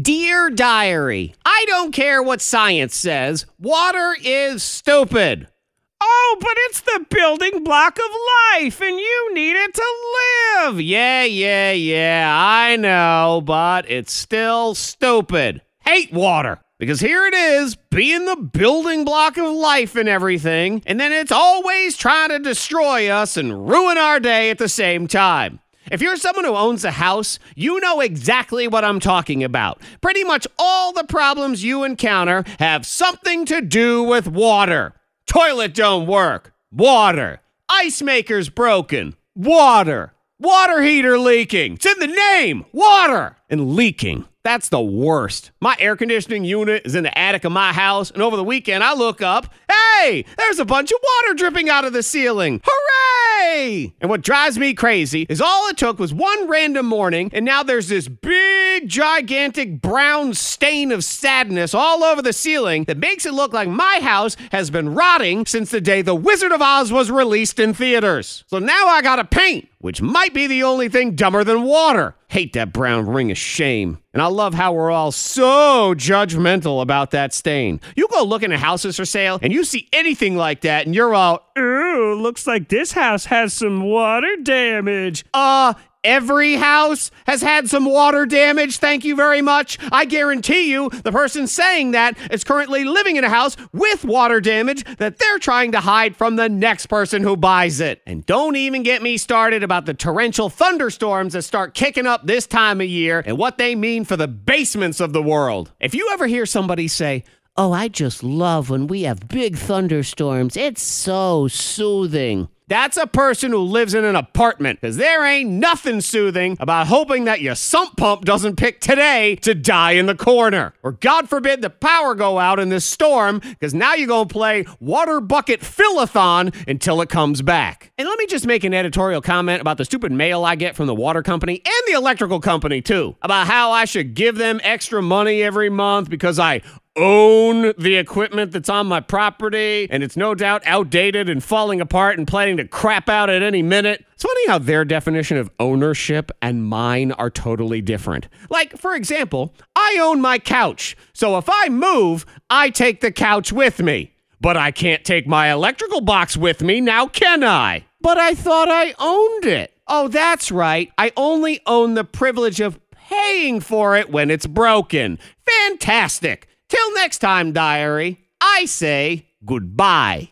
Dear Diary, I don't care what science says, water is stupid. Oh, but it's the building block of life, and you need it to live. Yeah, yeah, yeah, I know, but it's still stupid. Hate water. Because here it is, being the building block of life and everything, and then it's always trying to destroy us and ruin our day at the same time. If you're someone who owns a house, you know exactly what I'm talking about. Pretty much all the problems you encounter have something to do with water. Toilet don't work. Water. Ice maker's broken. Water. Water heater leaking. It's in the name. Water. And leaking. That's the worst. My air conditioning unit is in the attic of my house, and over the weekend I look up, hey, there's a bunch of water dripping out of the ceiling. Hooray! And what drives me crazy is all it took was one random morning, and now there's this big, gigantic brown stain of sadness all over the ceiling that makes it look like my house has been rotting since the day The Wizard of Oz was released in theaters. So now I gotta paint, which might be the only thing dumber than water. Hate that brown ring of shame. And I love how we're all so judgmental about that stain. You go looking at houses for sale and you see anything like that and you're all, Looks like this house has some water damage. uh, Every house has had some water damage. Thank you very much. I guarantee you, the person saying that is currently living in a house with water damage that they're trying to hide from the next person who buys it. And don't even get me started about the torrential thunderstorms that start kicking up this time of year and what they mean for the basements of the world. If you ever hear somebody say, Oh, I just love when we have big thunderstorms. It's so soothing. That's a person who lives in an apartment, because there ain't nothing soothing about hoping that your sump pump doesn't pick today to die in the corner. Or God forbid the power go out in this storm, because now you're going to play water bucket fill-a-thon until it comes back. And let me just make an editorial comment about the stupid mail I get from the water company and the electrical company too, about how I should give them extra money every month because I own the equipment that's on my property and it's no doubt outdated and falling apart and planning to crap out at any minute. It's funny how their definition of ownership and mine are totally different. Like, for example, I own my couch, so if I move, I take the couch with me. But I can't take my electrical box with me now, can I? But I thought I owned it. Oh, that's right. I only own the privilege of paying for it when it's broken. Fantastic. Till next time, diary, I say goodbye.